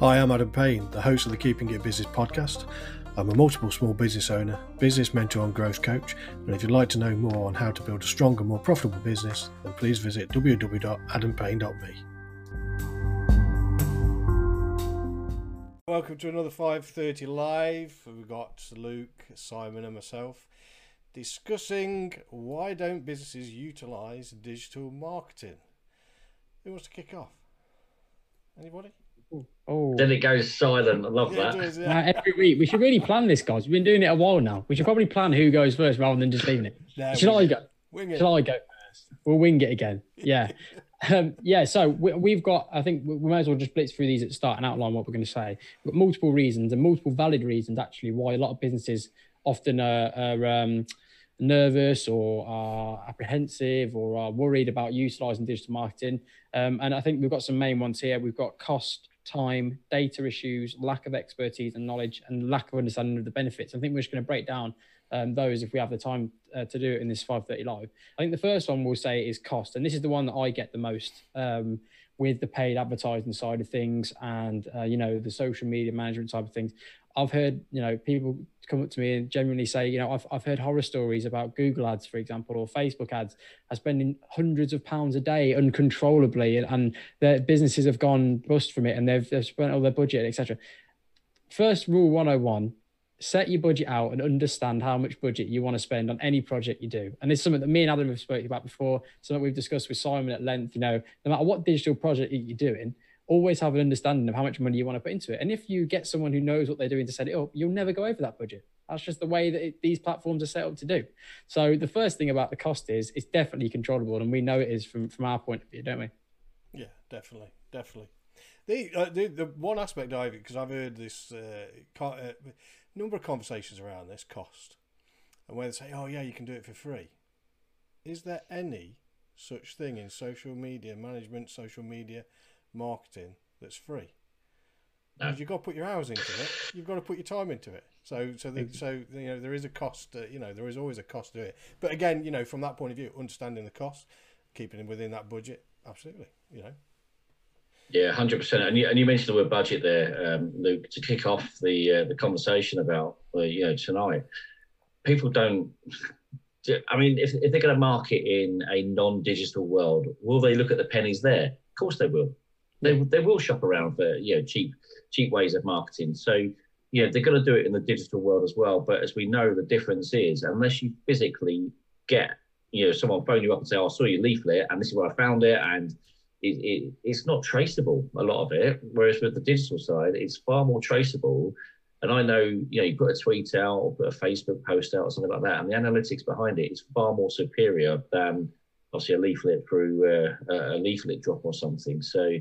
Hi, I'm Adam Payne, the host of the Keeping It Business podcast. I'm a multiple small business owner, business mentor, and growth coach. And if you'd like to know more on how to build a stronger, more profitable business, then please visit www.adampayne.me. Welcome to another 5:30 live. We've got Luke, Simon, and myself discussing why don't businesses utilize digital marketing. Who wants to kick off? Anybody? Oh, Then it goes silent. I love Yeah, that. it does, yeah. Uh, every week. We should really plan this, guys. We've been doing it a while now. We should probably plan who goes first rather than just leaving it. No, Should I go? Wing it. Shall I go first? We'll wing it again. Yeah. um, yeah. So we, we've got, I think we we might as well just blitz through these at the start and outline what we're going to say. We've got multiple reasons and multiple valid reasons, actually, why a lot of businesses often are, are um, nervous or are apprehensive or are worried about utilizing digital marketing. Um, and I think we've got some main ones here. We've got cost, time, data issues, lack of expertise and knowledge, and lack of understanding of the benefits. I think we're just going to break down um, those if we have the time uh, to do it in this 5:30 live. I think the first one we'll say is cost, and this is the one that I get the most um, with the paid advertising side of things, and uh, you know the social media management side of things. I've heard you know people come up to me and genuinely say, you know, I've I've heard horror stories about Google ads, for example, or Facebook ads, are spending hundreds of pounds a day uncontrollably, and, and their businesses have gone bust from it, and they've they've spent all their budget, etc. First rule 101 set your budget out and understand how much budget you want to spend on any project you do. And is something that me and Adam have spoken about before, something we've discussed with Simon at length. You know, no matter what digital project you're doing, always have an understanding of how much money you want to put into it. And if you get someone who knows what they're doing to set it up, you'll never go over that budget. That's just the way that it, these platforms are set up to do. So the first thing about the cost is it's definitely controllable, and we know it is from from our point of view, don't we? Yeah, definitely, definitely. The uh, the, the one aspect it because I've heard this uh, uh, number of conversations around this cost, and where they say, "Oh yeah, you can do it for free." Is there any such thing in social media management, social media marketing that's free? No. You've got to put your hours into it. You've got to put your time into it. So, so, the, so you know, there is a cost. Uh, you know, there is always a cost to it. But again, you know, from that point of view, understanding the cost, keeping it within that budget, absolutely. You know. Yeah, hundred percent. And you and you mentioned the word budget there, um, Luke, to kick off the uh, the conversation about uh, you know tonight. People don't. I mean, if, if they're going to market in a non-digital world, will they look at the pennies there? Of course they will. They they will shop around for you know cheap cheap ways of marketing. So yeah, they're going to do it in the digital world as well. But as we know, the difference is unless you physically get you know someone phone you up and say, oh, "I saw your leaflet and this is where I found it," and it, it, it's not traceable a lot of it. Whereas with the digital side, it's far more traceable. And I know, you know, you put a tweet out or put a Facebook post out or something like that, and the analytics behind it is far more superior than obviously a leaflet through uh, a leaflet drop or something. So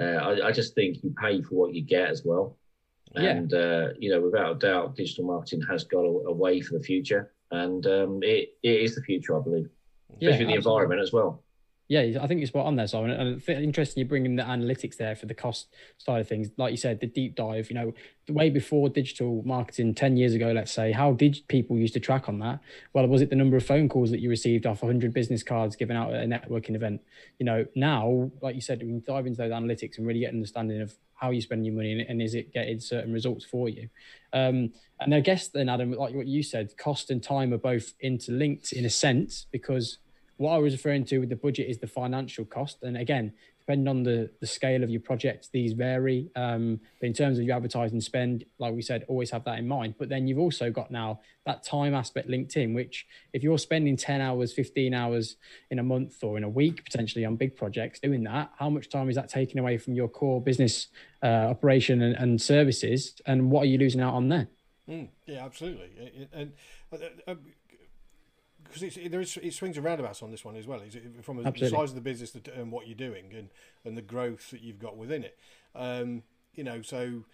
uh, I, I just think you pay for what you get as well. Yeah. And uh, you know, without a doubt, digital marketing has got a, a way for the future, and um, it, it is the future, I believe, Yeah, especially the absolutely. environment as well. Yeah, I think you're spot on there, Simon. And interesting you bring in the analytics there for the cost side of things. Like you said, the deep dive, you know, the way before digital marketing 10 years ago, let's say, how did people used to track on that? Well, was it the number of phone calls that you received off 100 business cards given out at a networking event? You know, now, like you said, we can dive into those analytics and really get an understanding of how you spend your money and, and is it getting certain results for you? Um, and I guess then, Adam, like what you said, cost and time are both interlinked in a sense because what I was referring to with the budget is the financial cost. And again, depending on the, the scale of your project, these vary. Um, but in terms of your advertising spend, like we said, always have that in mind. But then you've also got now that time aspect linked in, which if you're spending 10 hours, 15 hours in a month or in a week, potentially on big projects doing that, how much time is that taking away from your core business uh, operation and, and services? And what are you losing out on there? Mm, yeah, absolutely. It- it- And uh, because it's there is it swings and roundabouts on this one as well. Is it from the size of the business that, and what you're doing and and the growth that you've got within it. Um, you know, so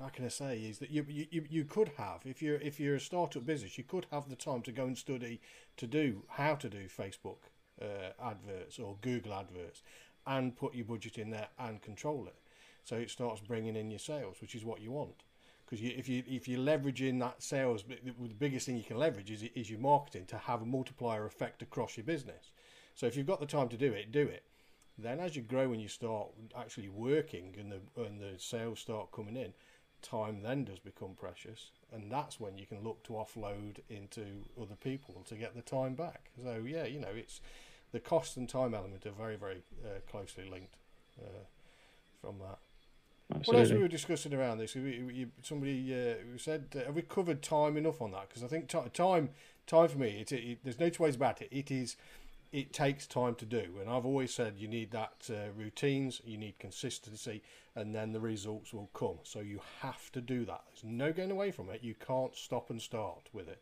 how can I say is that you, you you could have if you're if you're a startup business, you could have the time to go and study to do how to do Facebook uh, adverts or Google adverts, and put your budget in there and control it. So it starts bringing in your sales, which is what you want. Because if you if you're leveraging that sales, the the biggest thing you can leverage is is your marketing to have a multiplier effect across your business. So if you've got the time to do it, do it. Then as you grow and you start actually working and the and the sales start coming in, time then does become precious, and that's when you can look to offload into other people to get the time back. So yeah, you know, it's the cost and time element are very very uh, closely linked uh, from that. Absolutely. What else we were discussing around this? We, we, somebody uh, said, uh, have we covered time enough on that? Because I think t- time, time for me, it, it, there's no two ways about it. It is, it takes time to do, and I've always said you need that uh, routines, you need consistency, and then the results will come. So you have to do that. There's no getting away from it. You can't stop and start with it.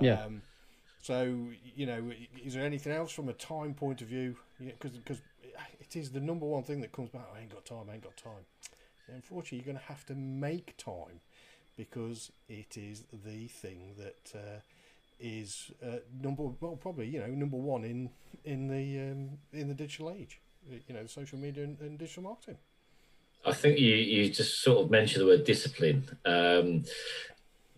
Yeah. Um, so you know, is there anything else from a time point of view? Because because it is the number one thing that comes back. I ain't got time. I ain't got time. Unfortunately, you're going to have to make time because it is the thing that uh, is uh, number well probably you know number one in in the um, in the digital age. You know, social media and, and digital marketing. I think you, you just sort of mentioned the word discipline. Um,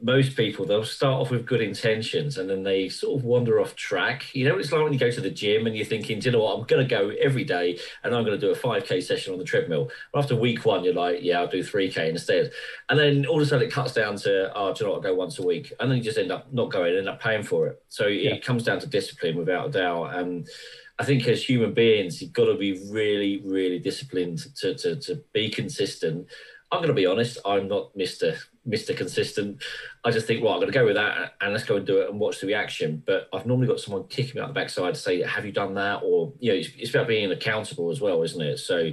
most people they'll start off with good intentions and then they sort of wander off track. You know, it's like when you go to the gym and you're thinking, do you know what, I'm going to go every day and I'm going to do a 5k session on the treadmill. But after week one, you're like, yeah, I'll do 3k instead. And then all of a sudden it cuts down to, oh, do you know what, I'll go once a week. And then you just end up not going, end up paying for it. So yeah. it comes down to discipline without a doubt. And I think as human beings, you've got to be really, really disciplined to, to, to be consistent. I'm going to be honest, I'm not Mr. Mr. Consistent. I just think, well, I'm going to go with that and let's go and do it and watch the reaction. But I've normally got someone kicking me out the backside to say, have you done that? Or, you know, it's, it's about being accountable as well, isn't it? So,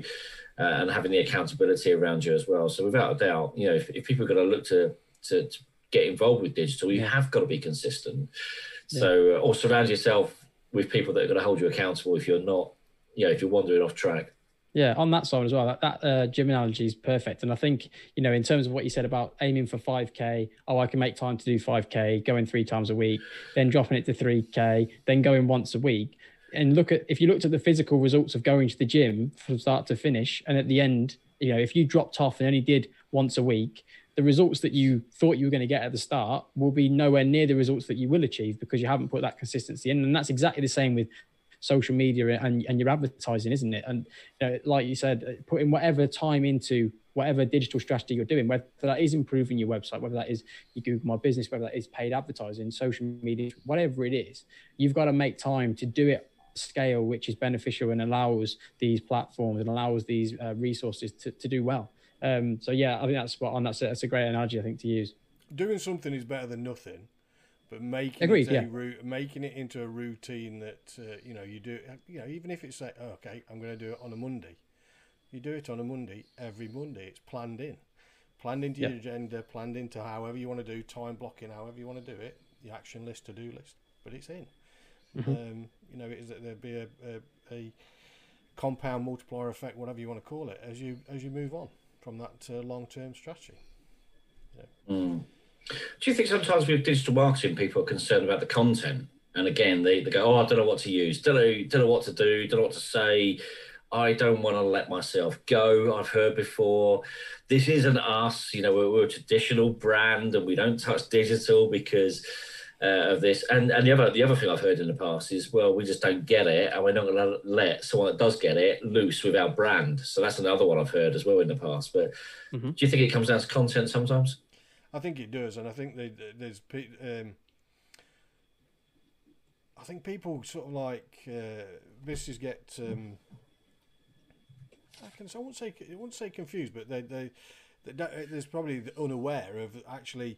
uh, and having the accountability around you as well. So without a doubt, you know, if, if people are going to look to, to, to get involved with digital, you have got to be consistent. Yeah. So, uh, or surround yourself with people that are going to hold you accountable if you're not, you know, if you're wandering off track. Yeah, on that side as well, that, that uh, gym analogy is perfect. And I think, you know, in terms of what you said about aiming for 5K, oh, I can make time to do 5K, going three times a week, then dropping it to 3K, then going once a week. And look at, if you looked at the physical results of going to the gym from start to finish, and at the end, you know, if you dropped off and only did once a week, the results that you thought you were going to get at the start will be nowhere near the results that you will achieve because you haven't put that consistency in. And that's exactly the same with social media and, and your advertising, isn't it? And you know, like you said, putting whatever time into whatever digital strategy you're doing, whether that is improving your website, whether that is you Google My Business, whether that is paid advertising, social media, whatever it is, you've got to make time to do it scale which is beneficial and allows these platforms and allows these uh, resources to, to do well. Um, so yeah, I think that's spot on. That's a, that's a great analogy I think to use. Doing something is better than nothing but making Agreed, it yeah. making it into a routine that uh, you know you do. You know, even if it's like, oh, okay, I'm going to do it on a Monday. You do it on a Monday every Monday. It's planned in, planned into yeah. your agenda, planned into however you want to do time blocking, however you want to do it, the action list, to do list. But it's in. Mm-hmm. Um, you know, is that there'd be a, a, a, compound multiplier effect, whatever you want to call it, as you as you move on from that uh, long term strategy. Yeah. Mm. Do you think sometimes with digital marketing, people are concerned about the content? And again, they, they go, oh, I don't know what to use, don't know, don't know what to do, don't know what to say. I don't want to let myself go. I've heard before, this isn't us. You know, we're, we're a traditional brand and we don't touch digital because uh, of this. And and the other the other thing I've heard in the past is, well, we just don't get it, and we're not going to let someone that does get it loose with our brand. So that's another one I've heard as well in the past. But mm-hmm. do you think it comes down to content sometimes? I think it does, and I think they, there's um, I think people sort of like uh, businesses get um, I can I won't say I won't say confused, but they they, they there's probably unaware of actually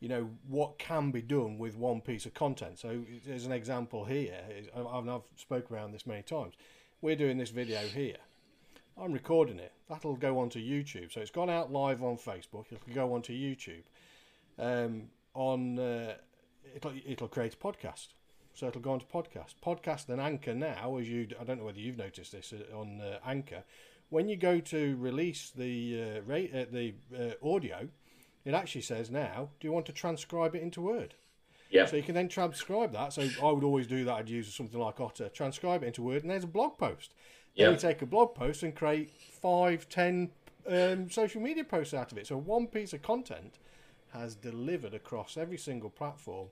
you know what can be done with one piece of content. So there's an example here. I've, I've spoke around this many times. We're doing this video here. I'm recording it. That'll go onto YouTube. So it's gone out live on Facebook. It'll go onto YouTube. Um, on uh, it'll it'll create a podcast. So it'll go onto podcast. Podcast and Anchor now, as you I don't know whether you've noticed this uh, on uh, Anchor. When you go to release the uh, rate, uh, the uh, audio, it actually says now, do you want to transcribe it into Word? Yeah. So you can then transcribe that. So I would always do that. I'd use something like Otter, transcribe it into Word, and there's a blog post. Yeah. Then you take a blog post and create five, ten um, social media posts out of it. So one piece of content has delivered across every single platform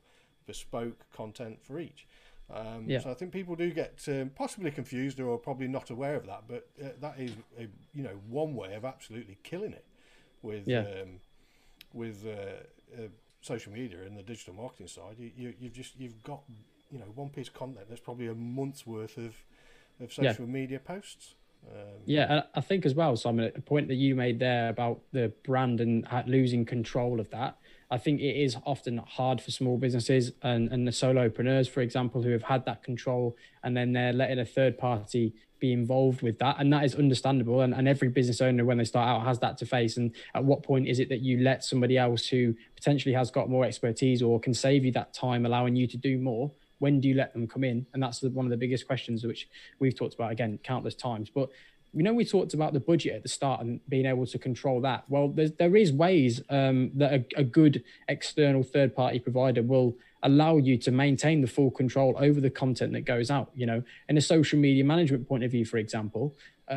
bespoke content for each. Um, yeah. So I think people do get um, possibly confused or probably not aware of that, but uh, that is a, you know one way of absolutely killing it with yeah. um, with uh, uh, social media and the digital marketing side. You, you you've just you've got you know one piece of content that's probably a month's worth of of social yeah. media posts. Um, yeah, I think as well, Simon, a point that you made there about the brand and losing control of that. I think it is often hard for small businesses and, and the solopreneurs, for example, who have had that control and then they're letting a third party be involved with that. And that is understandable. And, and every business owner, when they start out, has that to face. And at what point is it that you let somebody else who potentially has got more expertise or can save you that time, allowing you to do more? When do you let them come in? And that's one of the biggest questions which we've talked about again countless times. But you know we talked about the budget at the start and being able to control that well there is ways um, that a, a, good external third party provider will allow you to maintain the full control over the content that goes out you know in a social media management point of view for example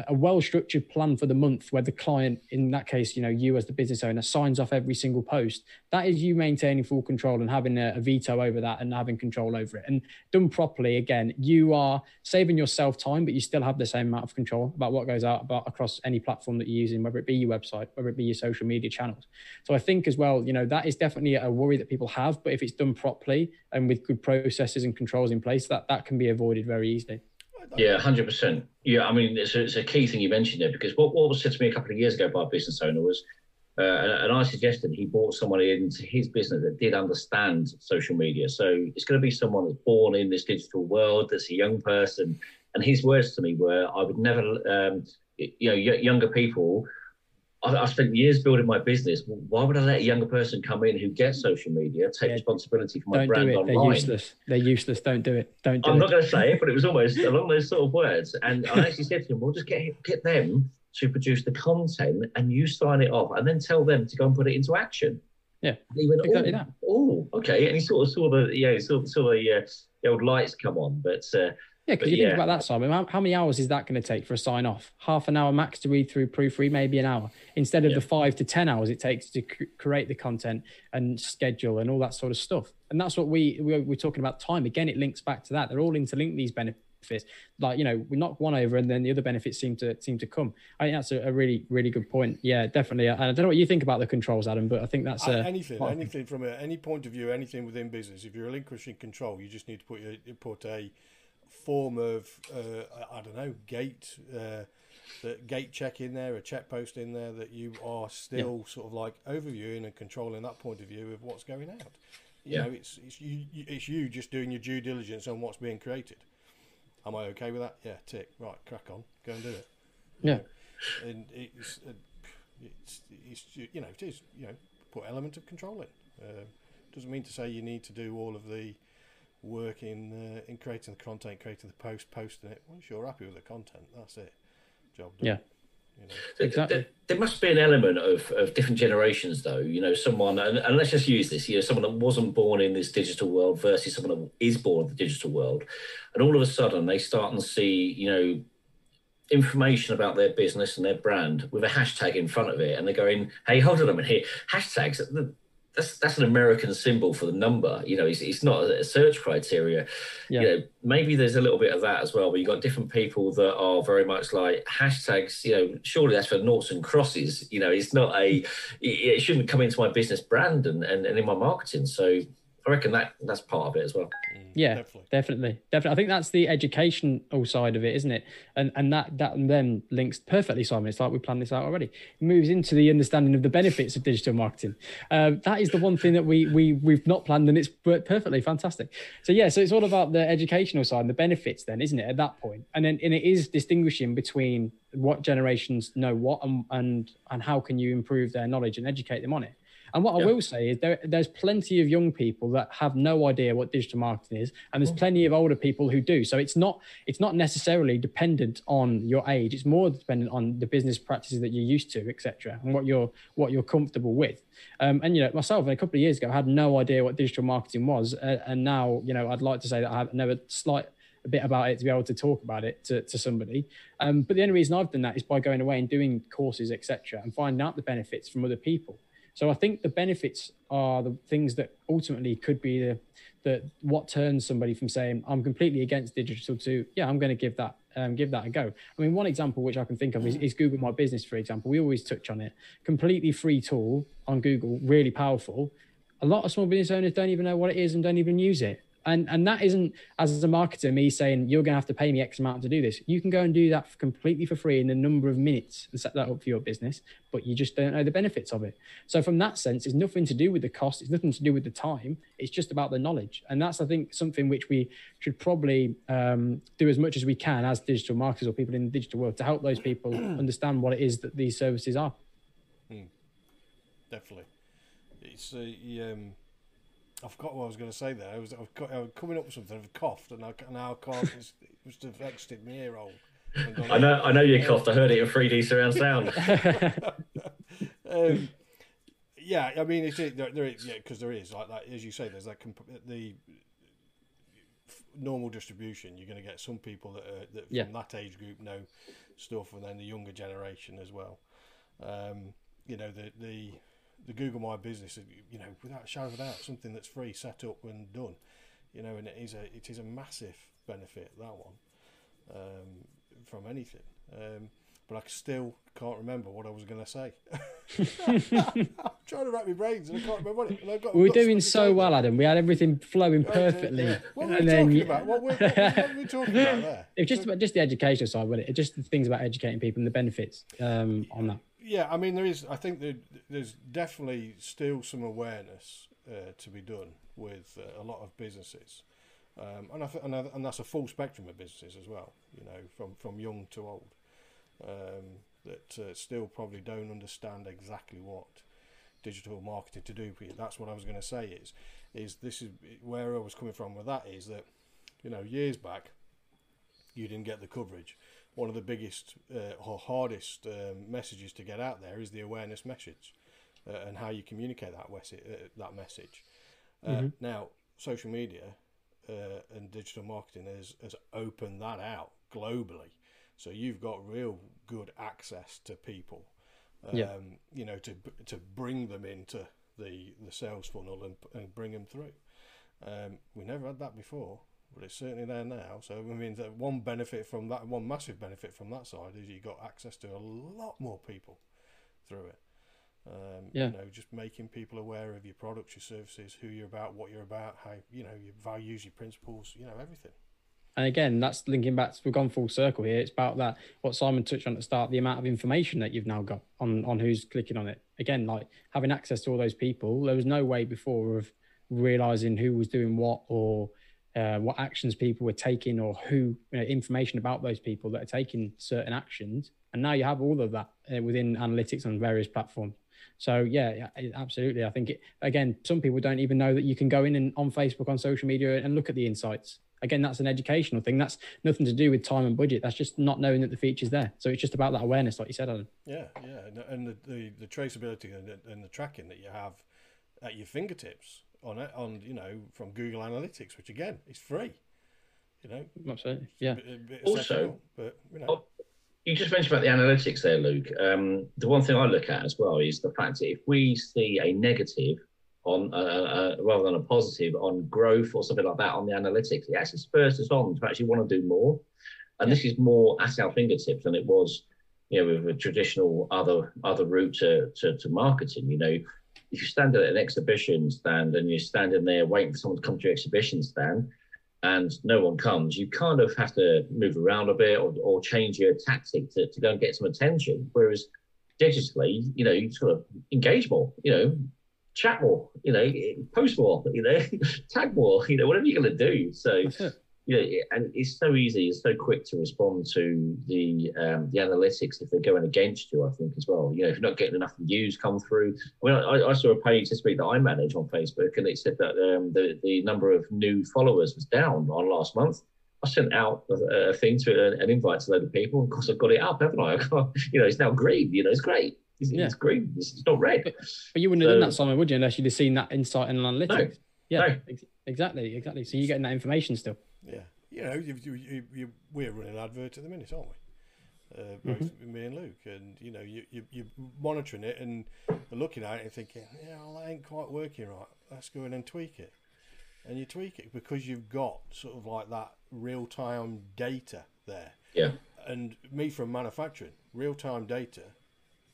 a well structured plan for the month where the client in that case you know you as the business owner signs off every single post. That is you maintaining full control and having a, a, veto over that and having control over it. And done properly again you are saving yourself time but you still have the same amount of control about what goes out about across any platform that you're using whether it be your website whether it be your social media channels. So i think as well you know that is definitely a worry that people have but if it's done properly and with good processes and controls in place that that can be avoided very easily yeah, hundred percent. Yeah, I mean, it's a, it's a, key thing you mentioned there because what, what was said to me a couple of years ago by a business owner was, uh, and, I suggested he brought someone into his business that did understand social media. So it's going to be someone that's born in this digital world, that's a young person. And his words to me were, "I would never, um, you know, younger people." I've spent years building my business. Why would I let a younger person come in who gets social media, take yeah. responsibility for my Don't brand do it. online? They're useless. They're useless. Don't do it. Don't do I'm it. not going to say it, but it was almost along those sort of words. And I actually said to him, "Well, just get get them to produce the content, and you sign it off, and then tell them to go and put it into action." Yeah, and he went, exactly oh, that. Oh, okay. And he sort of saw the yeah, saw, saw the, uh, the old lights come on, but. Uh, yeah, because you yeah. think about that, Simon. How, how, many hours is that going to take for a sign off? Half an hour max to read through, proofread, maybe an hour, instead of yeah. the five to 10 hours it takes to c- create the content and schedule and all that sort of stuff. And that's what we, we, we're talking about time. Again, it links back to that. They're all interlinked, these benefits. Like, you know, we knock one over and then the other benefits seem to seem to come. I think that's a, a really, really good point. Yeah, definitely. And I don't know what you think about the controls, Adam, but I think that's uh, anything, anything from a, any point of view, anything within business. If you're relinquishing control, you just need to put your, put a form of uh, I don't know gate uh, the gate check in there, a check post in there that you are still yeah. sort of like overviewing and controlling that point of view of what's going out. You yeah. know, it's it's you it's you just doing your due diligence on what's being created. Am I okay with that? Yeah, tick. Right, crack on, go and do it. Yeah, and it's, uh, it's it's you know it is you know put element of control in. Uh, doesn't mean to say you need to do all of the work in uh, in creating the content, creating the post, posting it. Once you're happy with the content, that's it. Job done. Yeah. You know. exactly. There, there, must be an element of, of different generations, though. You know, someone, and, and, let's just use this. You know, someone that wasn't born in this digital world versus someone that is born in the digital world, and all of a sudden they start and see, you know, information about their business and their brand with a hashtag in front of it, and they're going, "Hey, hold on a minute here. Hashtags that's that's an American symbol for the number. You know, it's, it's not a search criteria. Yeah. You know, maybe there's a little bit of that as well. But you've got different people that are very much like hashtags. You know, surely that's for noughts and crosses. You know, it's not a. It, it shouldn't come into my business brand and, and, and in my marketing. So I reckon that that's part of it as well. Mm, yeah, definitely. definitely, definitely. I think that's the educational side of it, isn't it? And and that that then links perfectly, Simon. It's like we planned this out already. It moves into the understanding of the benefits of digital marketing. Um, that is the one thing that we we we've not planned, and it's worked perfectly fantastic. So yeah, so it's all about the educational side and the benefits, then, isn't it? At that point, and then and it is distinguishing between what generations know what and and and how can you improve their knowledge and educate them on it. And what yeah. I will say is there, there's plenty of young people that have no idea what digital marketing is, and there's plenty of older people who do. So it's not it's not necessarily dependent on your age. It's more dependent on the business practices that you're used to, etc., and what you're what you're comfortable with. Um, and you know, myself, a couple of years ago, I had no idea what digital marketing was, uh, and now you know, I'd like to say that I have never slight a bit about it to be able to talk about it to, to somebody. Um, but the only reason I've done that is by going away and doing courses, etc., and finding out the benefits from other people. So I think the benefits are the things that ultimately could be the that what turns somebody from saying I'm completely against digital to yeah I'm going to give that um, give that a go. I mean, one example which I can think of is, is, Google My Business, for example. We always touch on it. Completely free tool on Google, really powerful. A lot of small business owners don't even know what it is and don't even use it and and that isn't as a marketer me saying you're going to have to pay me x amount to do this. You can go and do that completely for free in a number of minutes and set that up for your business but you just don't know the benefits of it. So from that sense it's nothing to do with the cost it's nothing to do with the time it's just about the knowledge. And that's i think something which we should probably um, do as much as we can as digital marketers or people in the digital world to help those people understand what it is that these services are. Hmm. definitely. It's uh, um I forgot what I was going to say there. I was, I was, I was coming up with something. I've coughed, and I now can't. It must have exited my ear hole. I know. I know you coughed. I heard it in 3D surround sound. um, yeah, I mean, it's there, there is yeah, because there is like that as you say. There's that comp- the normal distribution. You're going to get some people that are that from yeah. that age group know stuff, and then the younger generation as well. Um, you know, the the the Google My Business, you know, without a shadow of a doubt, something that's free, set up and done, you know, and it is a it is a massive benefit that one um, from anything. Um, but I still can't remember what I was going to say. I'm trying to wrap my brains and I can't remember what it. I've got, we were doing so well, Adam. We had everything flowing perfectly. Yeah. What were we talking about? What were, what, what were we talking about there? It's just about just the educational side, wasn't it? Just the things about educating people and the benefits um, on that yeah, I mean, there is. I think that there's definitely still some awareness uh, to be done with uh, a lot of businesses, um, and, I th- and, I, and that's a full spectrum of businesses as well. You know, from from young to old, um, that uh, still probably don't understand exactly what digital marketing to do. That's what I was going to say. Is is this is where I was coming from with that is that, you know, years back, you didn't get the coverage one of the biggest uh, or hardest um, messages to get out there is the awareness message uh, and how you communicate that, uh, that message. Uh, mm-hmm. Now, social media uh, and digital marketing has, has opened that out globally. So you've got real good access to people, um, yeah. you know, to to bring them into the the sales funnel and, and bring them through. Um, we never had that before but it's certainly there now. So I mean, that one benefit from that, one massive benefit from that side is you got access to a lot more people through it. Um, yeah. You know, just making people aware of your products, your services, who you're about, what you're about, how you know your values, your principles, you know, everything. And again, that's linking back. To, we've gone full circle here. It's about that what Simon touched on at the start. The amount of information that you've now got on on who's clicking on it. Again, like having access to all those people. There was no way before of realizing who was doing what or uh, what actions people were taking or who you know, information about those people that are taking certain actions. And now you have all of that uh, within analytics on various platforms. So yeah absolutely. I think it, again some people don't even know that you can go in and on facebook on social media and look at the insights. Again that's an educational thing. That's nothing to do with time and budget. That's just not knowing that the feature's there. So it's just about that awareness like you said Adam. yeah yeah. And the, the, the traceability and the, and the tracking that you have at your fingertips on it on you know from Google Analytics, which again is free. You know, absolutely, yeah. Bit, bit also, but you know. Oh, you just mentioned about the analytics there, Luke. Um, the one thing I look at as well is the fact that if we see a negative on uh, uh, rather than a positive on growth or something like that on the analytics, yes, it actually spurs us on to actually want to do more. And yeah. this is more at our fingertips than it was, you know, with a traditional other other route to, to, to marketing. You know, if you stand at an exhibition stand and you're standing there waiting for someone to come to your exhibition stand and no one comes, you kind of have to move around a bit or, or change your tactic to, to go and get some attention. Whereas digitally, you know, you sort of engage more, you know, chat more, you know, post more, you know, tag more, you know, whatever you're going to do. So you know, and it's so easy, it's so quick to respond to the um, the analytics if they're going against you. I think as well. You know, if you're not getting enough views come through. I mean, I, I saw a page this week that I manage on Facebook, and it said that um, the the number of new followers was down on last month. I sent out a, a thing to an invite to a load of people, and of course I've got it up, haven't I? you know, it's now green. You know, it's great. It's, yeah. it's green. It's, it's, not red. But, but you wouldn't so, have done that, Simon, would you, unless you'd have seen that insight in analytics? No, yeah, no. Ex- exactly, exactly. So you're getting that information still. Yeah, you know, you, you, you, we're running an advert at the minute, aren't we? uh, both mm-hmm. me and Luke, and you know you, you you're monitoring it and looking at it and thinking, yeah, well, that ain't quite working right. Let's go in and tweak it, and you tweak it because you've got sort of like that real time data there. Yeah. And me from manufacturing, real time data,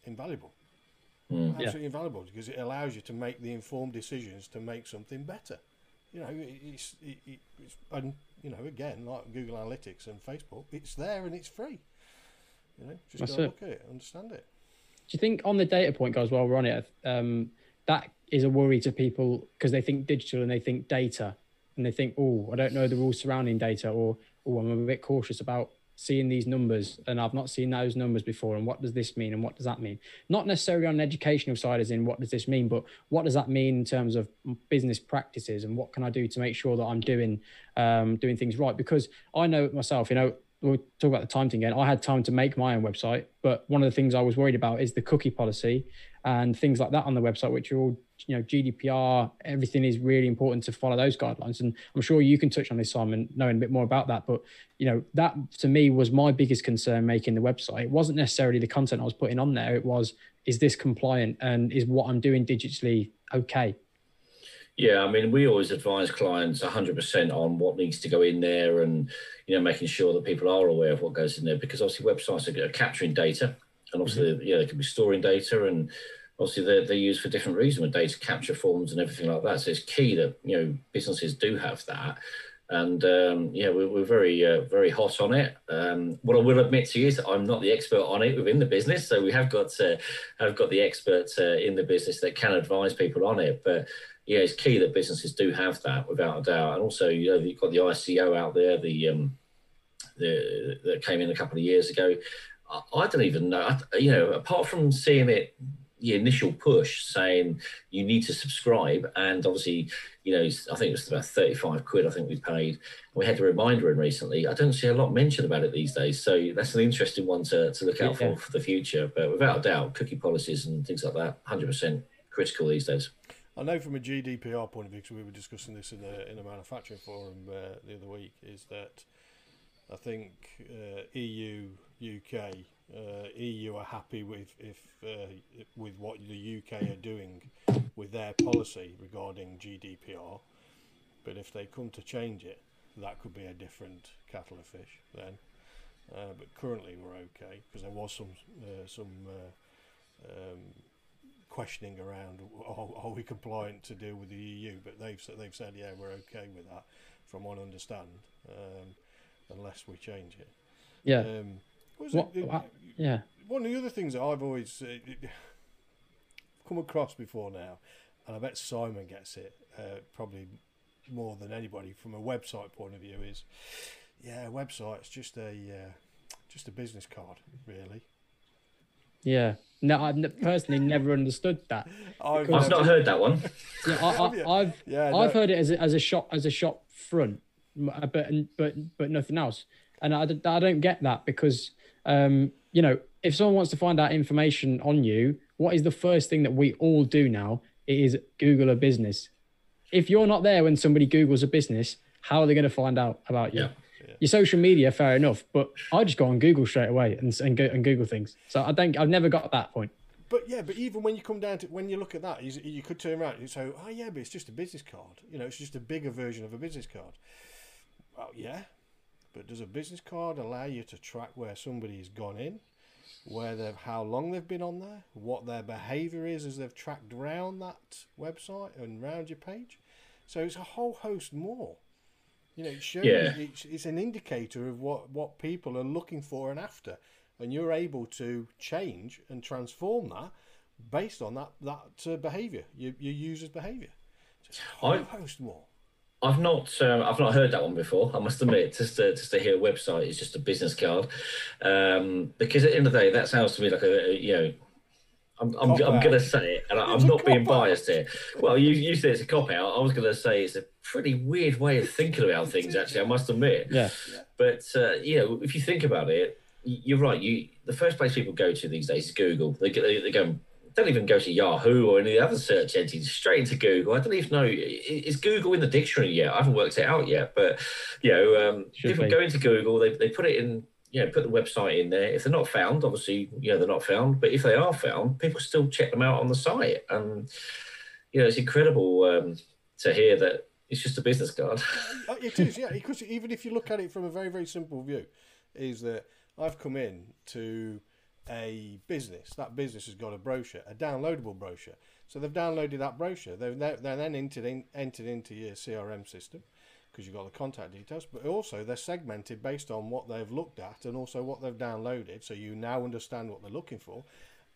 invaluable. Mm. Absolutely yeah. invaluable because it allows you to make the informed decisions to make something better. You know, it's, it, it's and you know again like Google Analytics and Facebook, it's there and it's free. You know, just That's go look at it, understand it. Do you think on the data point, guys, while we're on it, um, that is a worry to people because they think digital and they think data and they think, oh, I don't know the rules surrounding data, or oh, I'm a bit cautious about seeing these numbers and I've not seen those numbers before and what does this mean and what does that mean not necessarily on an educational side as in what does this mean but what does that mean in terms of business practices and what can I do to make sure that I'm doing um, doing things right because I know myself you know we'll talk about the time thing again. I had time to make my own website, but one of the things I was worried about is the cookie policy and things like that on the website, which are all you know GDPR. Everything is really important to follow those guidelines, and I'm sure you can touch on this, Simon, knowing a bit more about that. But you know that to me was my biggest concern making the website. It wasn't necessarily the content I was putting on there. It was is this compliant and is what I'm doing digitally okay? Yeah, I mean, we always advise clients 100% on what needs to go in there and, you know, making sure that people are aware of what goes in there because obviously websites are capturing data and obviously, mm-hmm. yeah, they can be storing data and obviously they're, they're used for different reasons with data capture forms and everything like that. So it's key that, you know, businesses do have that. And um, yeah, we're, we're very, uh, very hot on it. Um, what I will admit to you is I'm not the expert on it within the business. So we have got, uh, have got the experts uh, in the business that can advise people on it. But yeah, it's key that businesses do have that without a doubt. And also, you know, you've got the ICO out there, the um, the that came in a couple of years ago. I, I don't even know. I, you know, apart from seeing it, the initial push saying you need to subscribe, and obviously, you know, I think it was about thirty-five quid. I think we paid. We had a reminder in recently. I don't see a lot mentioned about it these days. So that's an interesting one to, to look out yeah. for for the future. But without a doubt, cookie policies and things like that, hundred percent critical these days. I know from a GDPR point of view, because we were discussing this in the in a manufacturing forum uh, the other week, is that I think uh, EU, UK, uh, EU are happy with if uh, with what the UK are doing with their policy regarding GDPR, but if they come to change it, that could be a different kettle of fish then. Uh, but currently we're okay because there was some uh, some um, questioning around are, are, we compliant to deal with the EU? But they've they've said yeah we're okay with that, from what I understand, um, unless we change it. Yeah. Um, what, it, what, yeah. One of the other things that I've always uh, come across before now, and I bet Simon gets it uh, probably more than anybody from a website point of view is, yeah, website's just a uh, just a business card, really. Yeah. No, I've personally never understood that. I've, I've not heard that one. Yeah, I, have yeah, no. I've heard it as a, as a shop as a shop front, but but but nothing else. And I, I don't get that because um, you know if someone wants to find out information on you, what is the first thing that we all do now? It is Google a business. If you're not there when somebody Googles a business, how are they going to find out about you? Yeah your social media, fair enough, but I just go on Google straight away and and, go, and Google things. So I think I've never got that point. But yeah, but even when you come down to when you look at that, you, you could turn around and say, "Oh yeah, but it's just a business card. You know, it's just a bigger version of a business card." Well, yeah, but does a business card allow you to track where somebody's gone in, where they've, how long they've been on there, what their behaviour is as they've tracked around that website and around your page? So it's a whole host more. You know, it shows yeah. it's, it's an indicator of what, what people are looking for and after, and you're able to change and transform that based on that that uh, behaviour, your, your user's behaviour. Just a whole I post more. I've not um, I've not heard that one before. I must admit, just to just to hear a website is just a business card, um, because at the end of the day, that sounds to me like a, a you know I'm, I'm, I'm going to say it, and I, am not being biased here. Well, you, you said it's a cop out. I was going to say it's a pretty weird way of thinking about things. Actually, I must admit. Yeah. But uh, you know, if you think about it, you're right. You the first place people go to these days is Google. They they, they go don't even go to Yahoo or any other search engines. Straight into Google. I don't even know is Google in the dictionary yet. I haven't worked it out yet. But you know, um, people be. go into Google. They they put it in you know, put the website in there. If they're not found, obviously, you know, they're not found. But if they are found, people still check them out on the site, and you know, it's incredible um, to hear that it's just a business card. Uh, it is, yeah. Because even if you look at it from a very, very simple view, is that I've come in to a business. That business has got a brochure, a downloadable brochure. So they've downloaded that brochure. They've they're then entered in, entered into your CRM system because you've got the contact details. But also they're segmented based on what they've looked at and also what they've downloaded. So you now understand what they're looking for,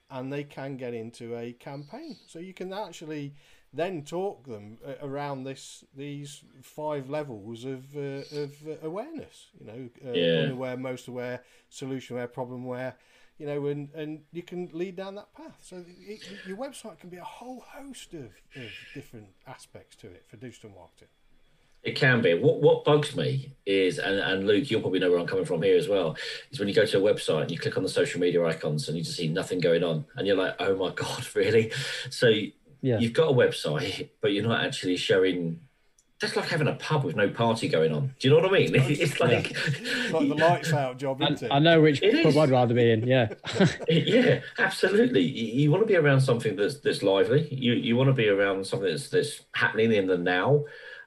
and they can get into a campaign. So you can actually then talk them uh, around this these five levels of uh, of awareness. You know, uh, Yeah. unaware, most aware, solution aware, problem aware. You know, and, and you can lead down that path. So it, your website can be a whole host of, of different aspects to it for digital marketing. It can be. What what bugs me is, and, and Luke, you'll probably know where I'm coming from here as well, is when you go to a website and you click on the social media icons and you just see nothing going on, and you're like, oh my god, really? So Yeah. you've got a website, but you're not actually showing. That's like having a pub with no party going on. Do you know what I mean? It's like, It's like the lights out job, I, isn't it? I know which It pub is. I'd rather be in. Yeah. yeah, absolutely. You, you want to be around something that's that's lively. You you want to be around something that's that's happening in the now.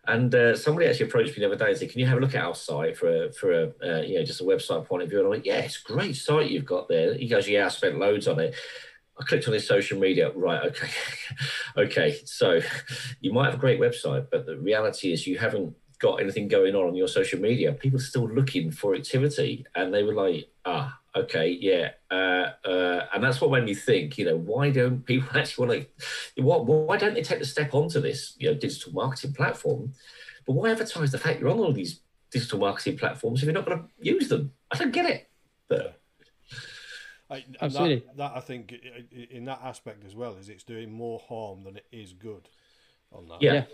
And uh, somebody actually approached me the other day and said, "Can you have a look at our site for a, for a uh, you know just a website point of view?" And I went, "Yeah, it's a great site you've got there." He goes, "Yeah, I spent loads on it." I clicked on his social media. Right, okay, okay. So you might have a great website, but the reality is you haven't got anything going on on your social media. People are still looking for activity, and they were like, "Ah, okay, yeah," uh, uh, and that's what made me think. You know, why don't people actually want to? Why don't they take the step onto this? You know, digital marketing platform, but why advertise the fact you're on all these digital marketing platforms if you're not going to use them? I don't get it. But I, and Absolutely. That, that I think i- i- in that aspect as well is it's doing more harm than it is good on that. yeah. Yeah.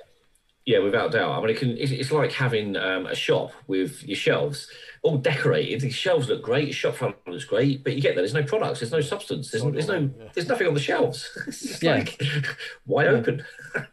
yeah. without doubt. I mean, it can. It's, it's like having um, a shop with your shelves all decorated. The shelves look great. Your shop front looks great, but you get there. There's no products. There's no substance. There's, there's no. yeah. There's nothing on the shelves. It's just Yeah. like wide Yeah. open.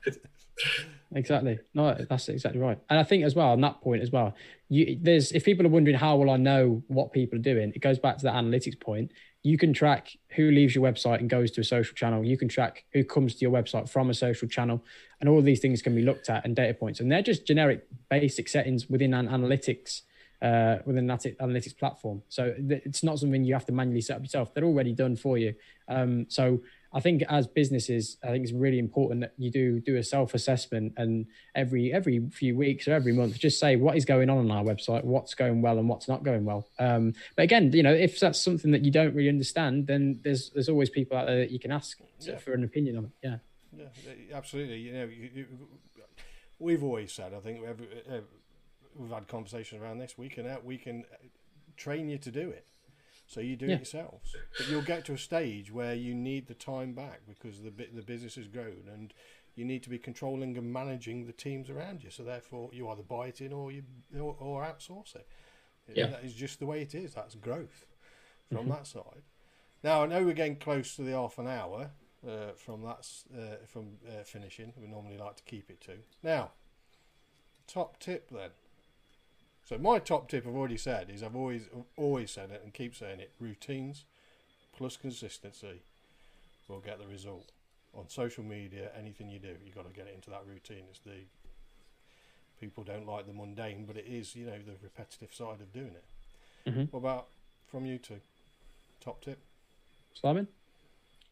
Exactly. No, that's exactly right. And I think as well on that point as well, you there's if people are wondering how will I know what people are doing, it goes back to that analytics point. You can track who leaves your website and goes to a social channel. You can track who comes to your website from a social channel, and all these things can be looked at and data points. And they're just generic basic settings within an analytics uh, within that analytics platform. So it's not something you have to manually set up yourself. They're already done for you. Um, so I think as businesses, I think it's really important that you do do a self assessment and every every few weeks or every month, just say what is going on on our website, what's going well and what's not going well. Um, but again, you know, if that's something that you don't really understand, then there's there's always people out there that you can ask Yeah. for an opinion on it. Yeah. Yeah, absolutely. You know, you, you, we've always said. I think every, uh, we've had conversations around this. We can we can train you to do it, so you do Yeah. it yourselves. But you'll get to a stage where you need the time back because the bit the business has grown and. You need to be controlling and managing the teams around you. So therefore, you either buy it in or you or, or outsource it. Yeah. That is just the way it is. That's growth from that side. Now I know we're getting close to the half an hour uh, from that uh, from uh, finishing. We normally like to keep it to. Now, top tip then. So my top tip I've already said is I've always always said it and keep saying it. Routines plus consistency will get the result. On social media, anything you do, you've got to get it into that routine. It's the people don't like the mundane, but it is you know the repetitive side of doing it. Mhm. What about from you two? Top tip. Simon?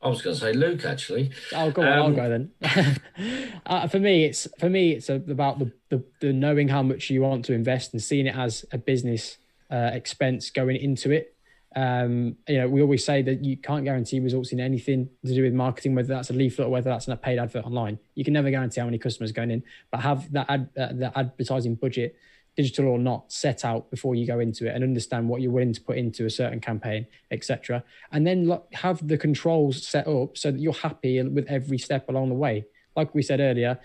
I was going to say Luke actually. I'll go. I'll Um, go then. uh, for me, it's for me, it's about the, the the knowing how much you want to invest and seeing it as a business uh, expense going into it. Um, you know, we always say that you can't guarantee results in anything to do with marketing, whether that's a leaflet or whether that's a paid advert online. You can never guarantee how many customers going in, but have that ad, uh, the advertising budget, digital or not, set out before you go into it and understand what you're willing to put into a certain campaign, etc. And then have the controls set up so that you're happy with every step along the way. Like we said earlier,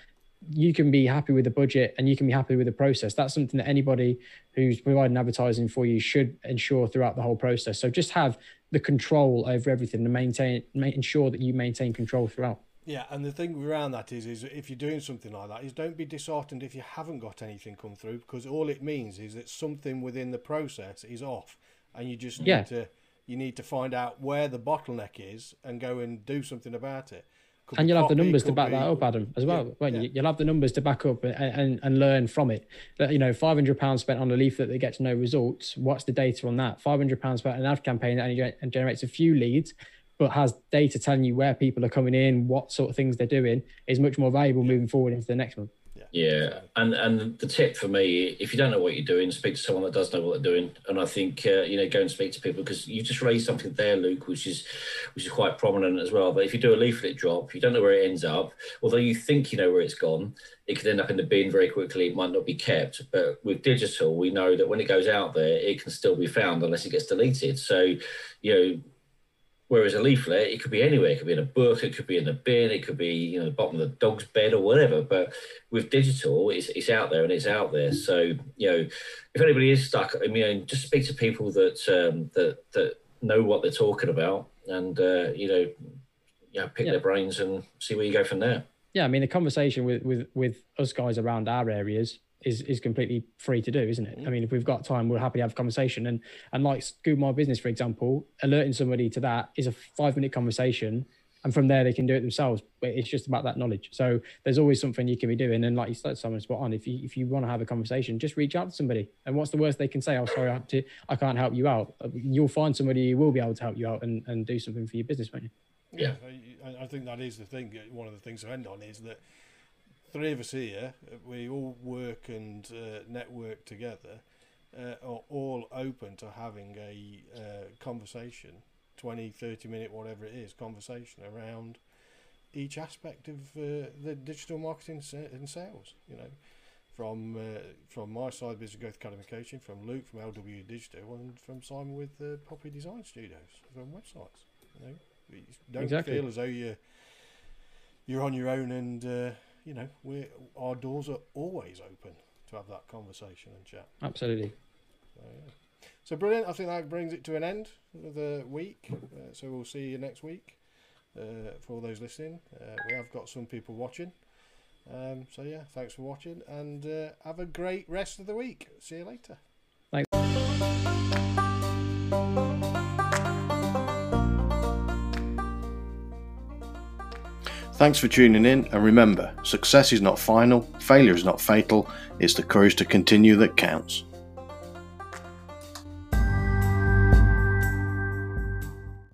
you can be happy with the budget and you can be happy with the process. That's something that anybody who's providing advertising for you should ensure throughout the whole process. So just have the control over everything and maintain, ma- ensure that you maintain control throughout. Yeah, and the thing around that is, is if you're doing something like that, is don't be disheartened if you haven't got anything come through, because all it means is that something within the process is off, and you just need Yeah. to you need to find out where the bottleneck is and go and do something about it. Could and you'll have the numbers to back be- that up, Adam, as well. Yeah, yeah. you? You'll have the numbers to back up and, and, and learn from it. That you know, five hundred pounds spent on a leaflet that gets no results. What's the data on that? Five hundred pounds spent on an ad campaign that only and generates a few leads, but has data telling you where people are coming in, what sort of things they're doing, is much more valuable moving forward into the next month. Yeah, and and the tip for me, if you don't know what you're doing, speak to someone that does know what they're doing. And I think uh, you know, go and speak to people because you just raised something there, Luke, which is which is quite prominent as well. But if you do a leaflet drop, you don't know where it ends up. Although you think you know where it's gone, it could end up in the bin very quickly. It might not be kept. But with digital, we know that when it goes out there, it can still be found unless it gets deleted. So, you know, Whereas a leaflet, it could be anywhere. It could be in a book, it could be in a bin, it could be you know the bottom of the dog's bed or whatever. But with digital, it's, it's out there and it's out there. So you know, if anybody is stuck, I mean, just speak to people that um, that that know what they're talking about, and uh, you know, yeah, pick Yeah. their brains and see where you go from there. Yeah, I mean, the conversation with with with us guys around our areas is is completely free to do, isn't it? I mm-hmm. mean, if we've got time, we're happy to have a conversation. And and like Scoop My Business, for example, alerting somebody to that is a five minute conversation, and from there they can do it themselves. But it's just about that knowledge. So there's always something you can be doing. And like you said, Simon, spot on. If you if you want to have a conversation, just reach out to somebody. And what's the worst they can say? Oh, sorry, I, have to, I can't help you out. Uh, you'll find somebody who will be able to help you out and, and do something for your business, won't you? Yeah. I, I think that is the thing. One of the things to end on is that three of us here, we all work and uh, network together, uh, are all open to having a uh, conversation, 20, 30 minute, whatever it is, conversation around each aspect of uh, the digital marketing and sales. You know, from uh, from my side, Business Growth Academy Coaching, from Luke from LW Digital, and from Simon with the Poppy Design Studios from websites. You know, You don't Exactly. feel as though you you're on your own, and uh, you know, we our doors are always open to have that conversation and chat. Absolutely. So, yeah. so brilliant. I think that brings it to an end of the week. Uh, so we'll see you next week. Uh, for all those listening, uh, we have got some people watching. Um, so yeah, thanks for watching, and uh, have a great rest of the week. See you later. Thanks for tuning in, and remember success is not final, failure is not fatal, it's the courage to continue that counts.